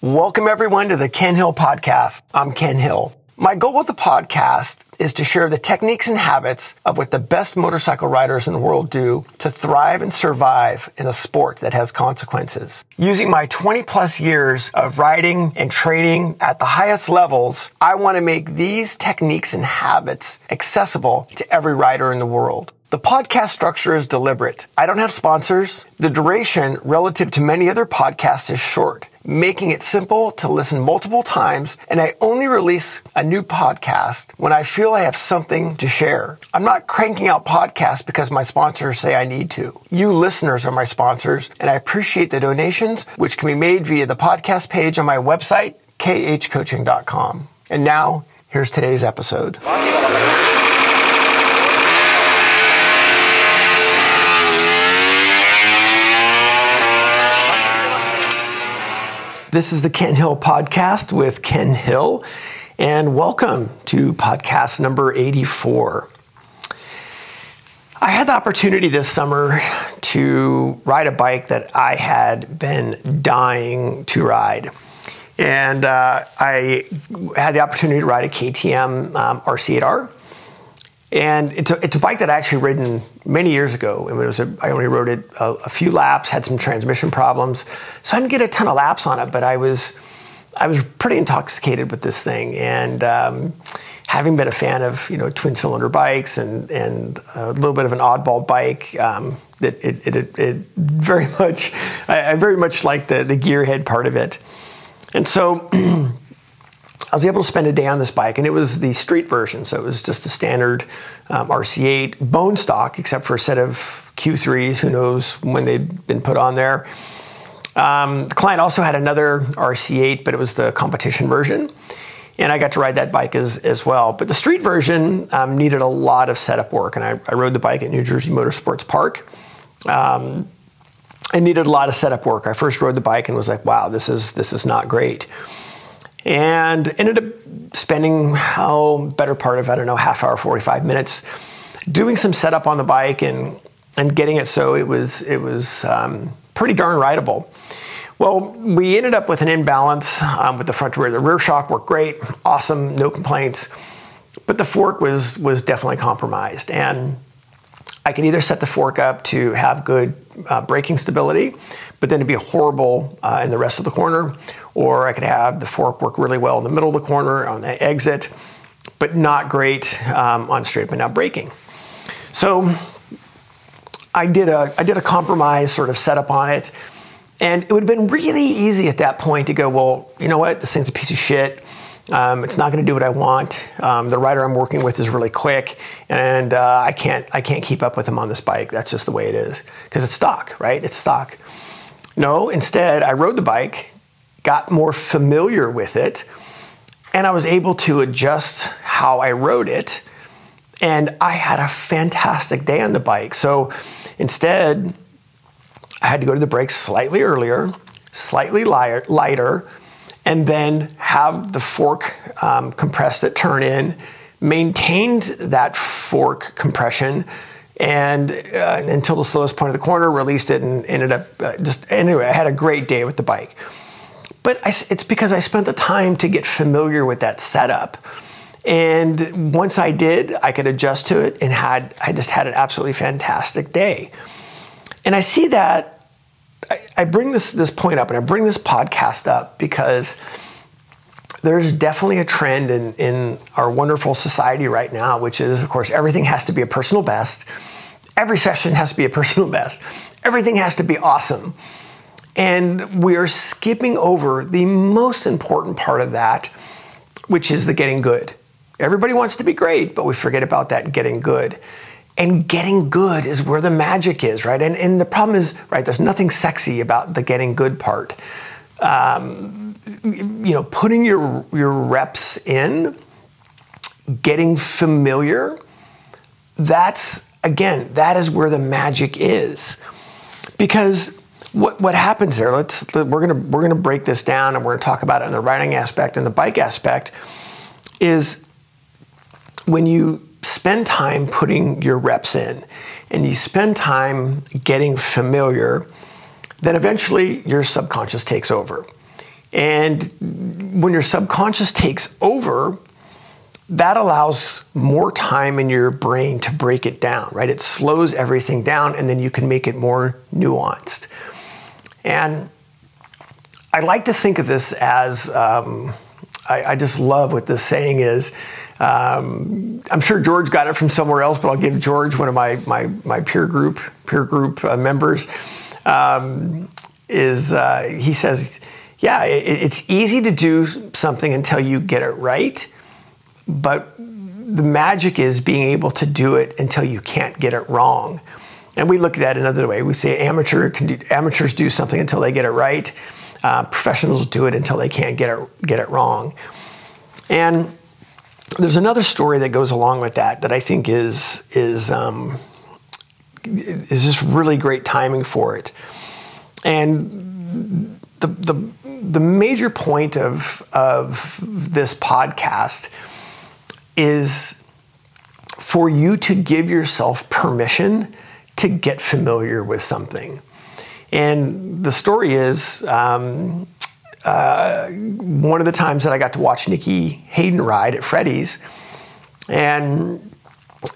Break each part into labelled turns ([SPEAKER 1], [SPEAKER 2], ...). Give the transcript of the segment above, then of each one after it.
[SPEAKER 1] Welcome everyone to the Ken Hill Podcast. I'm Ken Hill. My goal with the podcast is to share the techniques and habits of what the best motorcycle riders in the world do to thrive and survive in a sport that has consequences. Using my 20 plus years of riding and training at the highest levels, I want to make these techniques and habits accessible to every rider in the world. The podcast structure is deliberate. I don't have sponsors. The duration relative to many other podcasts is short, making it simple to listen multiple times. And I only release a new podcast when I feel I have something to share. I'm not cranking out podcasts because my sponsors say I need to. You listeners are my sponsors, and I appreciate the donations, which can be made via the podcast page on my website, khcoaching.com. And now, here's today's episode. This is the Ken Hill Podcast with Ken Hill, and welcome to podcast number 84. I had the opportunity this summer to ride a bike that I had been dying to ride. And uh, I had the opportunity to ride a KTM um, RC8R. And it's a, it's a bike that I actually ridden many years ago. And it was a, I only rode it a, a, few laps, had some transmission problems. So I didn't get a ton of laps on it, but I was, I was pretty intoxicated with this thing. And um, having been a fan of, you know, twin cylinder bikes and, and a little bit of an oddball bike, um, it, it, it, it, very much, I, I very much like the, the gearhead part of it. And so I was able to spend a day on this bike, and it was the street version, so it was just a standard um, RC8 bone stock, except for a set of Q3s. Who knows when they'd been put on there? Um, the client also had another RC8, but it was the competition version, and I got to ride that bike as, as well. But the street version um, needed a lot of setup work, and I, I, rode the bike at New Jersey Motorsports Park. Um, I needed a lot of setup work. I first rode the bike and was like, "Wow, this is this is not great." And ended up spending oh better part of I don't know half hour 45 minutes doing some setup on the bike and and getting it so it was it was um, pretty darn rideable. Well, we ended up with an imbalance um, with the front rear. The rear shock worked great, awesome, no complaints, but the fork was was definitely compromised and. I could either set the fork up to have good uh, braking stability, but then it'd be horrible uh, in the rest of the corner, or I could have the fork work really well in the middle of the corner on the exit, but not great um, on straight and now braking. So I did a I did a compromise sort of setup on it, and it would have been really easy at that point to go, well, you know what, this thing's a piece of shit. Um, it's not going to do what I want. Um, the rider I'm working with is really quick, and uh, I can't I can't keep up with him on this bike. That's just the way it is because it's stock, right? It's stock. No, instead, I rode the bike, got more familiar with it, and I was able to adjust how I rode it. And I had a fantastic day on the bike. So instead, I had to go to the brakes slightly earlier, slightly lighter, and then have the fork um, compressed at turn in, maintained that fork compression and uh, until the slowest point of the corner, released it and ended up uh, just anyway. I had a great day with the bike, but I, it's because I spent the time to get familiar with that setup. And once I did, I could adjust to it and had I just had an absolutely fantastic day. And I see that I, I bring this this point up and I bring this podcast up because there's definitely a trend in, in our wonderful society right now, which is, of course, everything has to be a personal best. Every session has to be a personal best. Everything has to be awesome. And we are skipping over the most important part of that, which is the getting good. Everybody wants to be great, but we forget about that getting good. And getting good is where the magic is, right? And, and the problem is, right, there's nothing sexy about the getting good part. Um, you know, putting your your reps in, getting familiar, that's again, that is where the magic is. Because what, what happens there, let's we're gonna we're gonna break this down and we're gonna talk about it in the riding aspect and the bike aspect, is when you spend time putting your reps in and you spend time getting familiar, then eventually your subconscious takes over And when your subconscious takes over, that allows more time in your brain to break it down, right? It slows everything down and then you can make it more nuanced. And I like to think of this as um, I, I, just love what this saying is. Um, I'm sure George got it from somewhere else, but I'll give George, one of my, my, my peer group peer group uh, members, um, is uh, he says, yeah, it, it's easy to do something until you get it right but the magic is being able to do it until you can't get it wrong. And we look at that another way. We say amateur do, amateurs do something until they get it right. Uh, professionals do it until they can't get it get it wrong. And there's another story that goes along with that that I think is is um, is just really great timing for it. And the the the major point of of this podcast is for you to give yourself permission to get familiar with something. And the story is um, uh, one of the times that I got to watch Nicky Hayden ride at Freddy's, and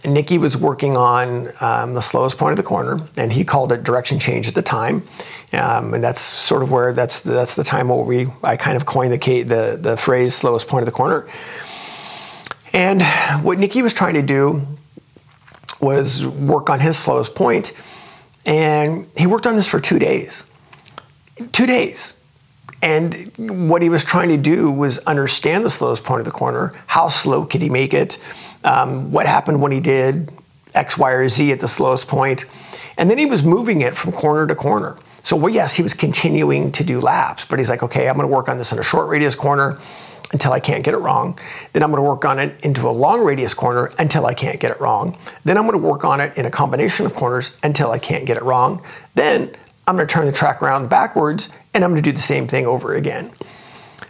[SPEAKER 1] Nicky was working on um, the slowest point of the corner, and he called it direction change at the time. Um, and that's sort of where that's the, that's the time where we I kind of coined the the the phrase slowest point of the corner. And what Nicky was trying to do was work on his slowest point, and he worked on this for two days. Two days. And what he was trying to do was understand the slowest point of the corner. How slow could he make it? Um, what happened when he did X, Y, or Z at the slowest point? And then he was moving it from corner to corner. So, well, yes, he was continuing to do laps, but he's like, okay, I'm going to work on this in a short radius corner until I can't get it wrong. Then I'm going to work on it into a long radius corner until I can't get it wrong. Then I'm going to work on it in a combination of corners until I can't get it wrong. Then I'm going to turn the track around backwards and I'm going to do the same thing over again.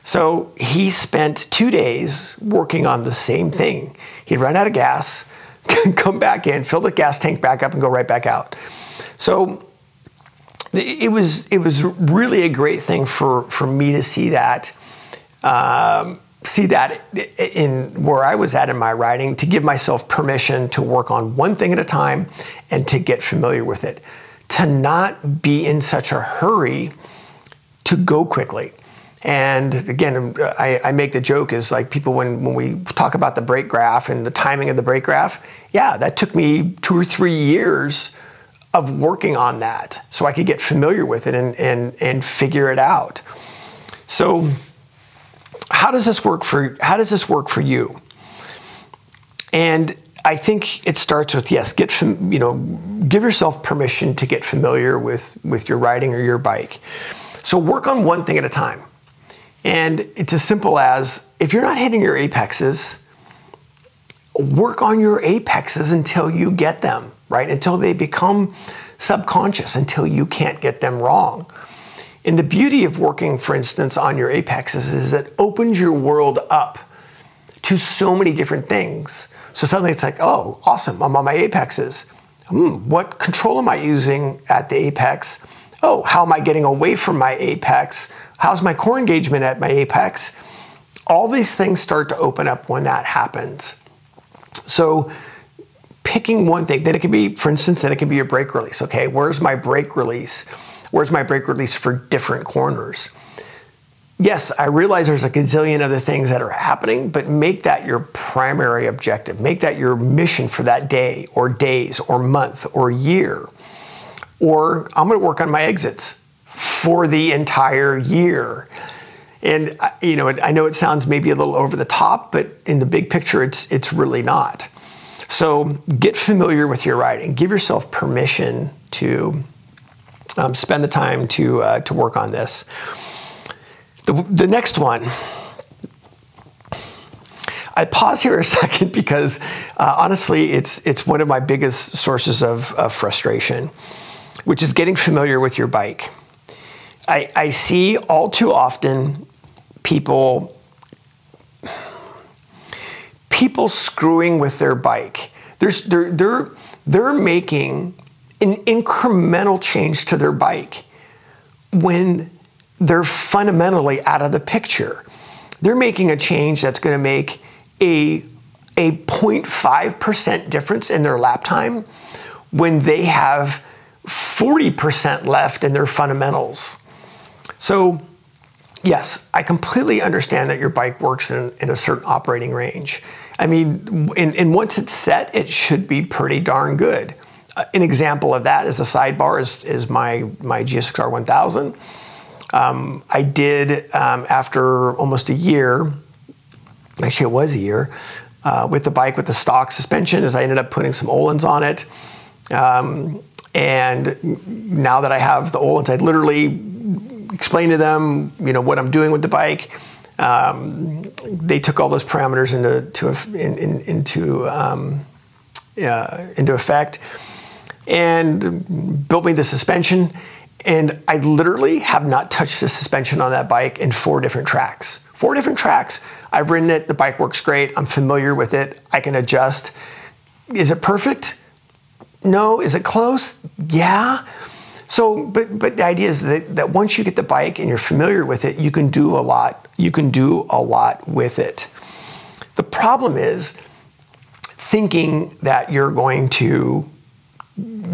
[SPEAKER 1] So he spent two days working on the same thing. He'd run out of gas, come back in, fill the gas tank back up, and go right back out. So it was it was really a great thing for for me to see that um, see that in where I was at in my writing to give myself permission to work on one thing at a time and to get familiar with it. To not be in such a hurry to go quickly. And again, I, I, make the joke is like people when, when we talk about the brake graph and the timing of the brake graph, yeah, that took me two or three years of working on that so I could get familiar with it and, and, and figure it out. So how does this work for how does this work for you? And I think it starts with yes, get you know, give yourself permission to get familiar with with your riding or your bike. So work on one thing at a time. And it's as simple as if you're not hitting your apexes, work on your apexes until you get them, right? Until they become subconscious, until you can't get them wrong. And the beauty of working, for instance, on your apexes is it opens your world up to so many different things. So suddenly it's like, oh, awesome, I'm on my apexes. Hmm, what control am I using at the apex? Oh, how am I getting away from my apex? How's my core engagement at my apex? All these things start to open up when that happens. So picking one thing, then it can be, for instance, then it can be your brake release. Okay, where's my brake release? Where's my brake release for different corners? Yes, I realize there's a gazillion other things that are happening, but make that your primary objective. Make that your mission for that day or days or month or year. Or I'm going to work on my exits for the entire year. And you know, I know it sounds maybe a little over the top, but in the big picture, it's it's really not. So get familiar with your writing. Give yourself permission to um, spend the time to uh, to work on this. The, the next one. I pause here a second because uh, honestly, it's it's one of my biggest sources of, of frustration, which is getting familiar with your bike. I, I see all too often people people screwing with their bike. There's, they're, they're, they're making an incremental change to their bike when they're fundamentally out of the picture. They're making a change that's going to make a, a 0.5% difference in their lap time when they have 40% left in their fundamentals. So, yes, I completely understand that your bike works in, in a certain operating range. I mean, and, and, once it's set, it should be pretty darn good. Uh, an example of that is a sidebar is, is my, my GSXR 1000. Um, I did, um, after almost a year, actually it was a year, uh, with the bike with the stock suspension, is I ended up putting some Öhlins on it. Um, and now that I have the Öhlins, I literally explain to them, you know, what I'm doing with the bike. Um, they took all those parameters into to, in, in, into um, uh, into effect and built me the suspension. And I literally have not touched the suspension on that bike in four different tracks. Four different tracks. I've ridden it. The bike works great. I'm familiar with it. I can adjust. Is it perfect? No. Is it close? Yeah. So, but but the idea is that, that once you get the bike and you're familiar with it, you can do a lot. You can do a lot with it. The problem is thinking that you're going to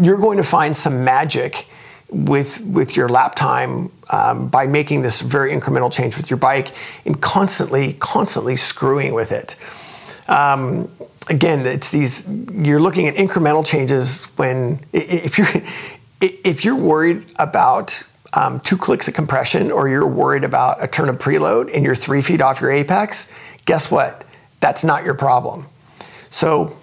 [SPEAKER 1] you're going to find some magic with with your lap time um, by making this very incremental change with your bike and constantly constantly screwing with it. Um, again, it's these you're looking at incremental changes when if you're if you're worried about um, two clicks of compression or you're worried about a turn of preload and you're three feet off your apex, guess what? That's not your problem. So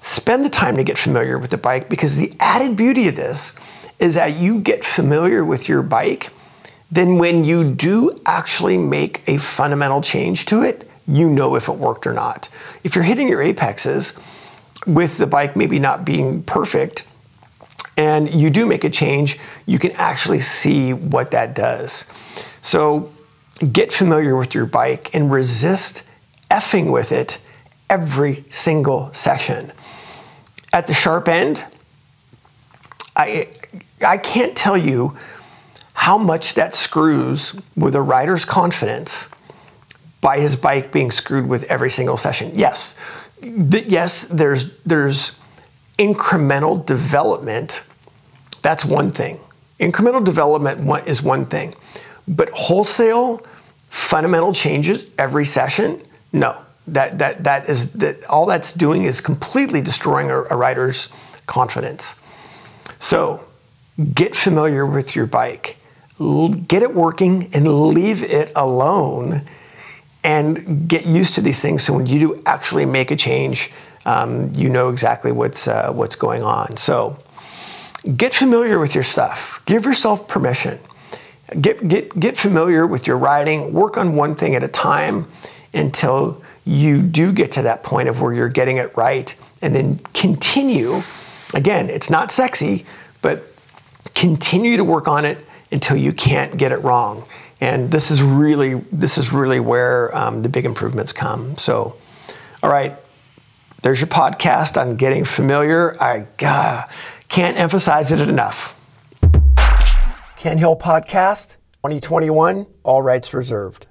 [SPEAKER 1] spend the time to get familiar with the bike because the added beauty of this is that you get familiar with your bike. Then, when you do actually make a fundamental change to it, you know if it worked or not. If you're hitting your apexes with the bike maybe not being perfect, and you do make a change, you can actually see what that does. So get familiar with your bike and resist effing with it every single session. At the sharp end, I, I can't tell you how much that screws with a rider's confidence by his bike being screwed with every single session. Yes, yes, there's there's incremental development, that's one thing. Incremental development is one thing. But wholesale fundamental changes every session, no. That, that, that is that all that's doing is completely destroying a, a rider's confidence. So get familiar with your bike, get it working, and leave it alone and get used to these things so when you do actually make a change, um, you know exactly what's uh, what's going on. So get familiar with your stuff. Give yourself permission. Get get get familiar with your writing, Work on one thing at a time until you do get to that point of where you're getting it right, and then continue. Again, it's not sexy, but continue to work on it until you can't get it wrong. And this is really this is really where um, the big improvements come. So, all right, there's your podcast on getting familiar. I uh, can't emphasize it enough. Ken Hill Podcast 2021, all rights reserved.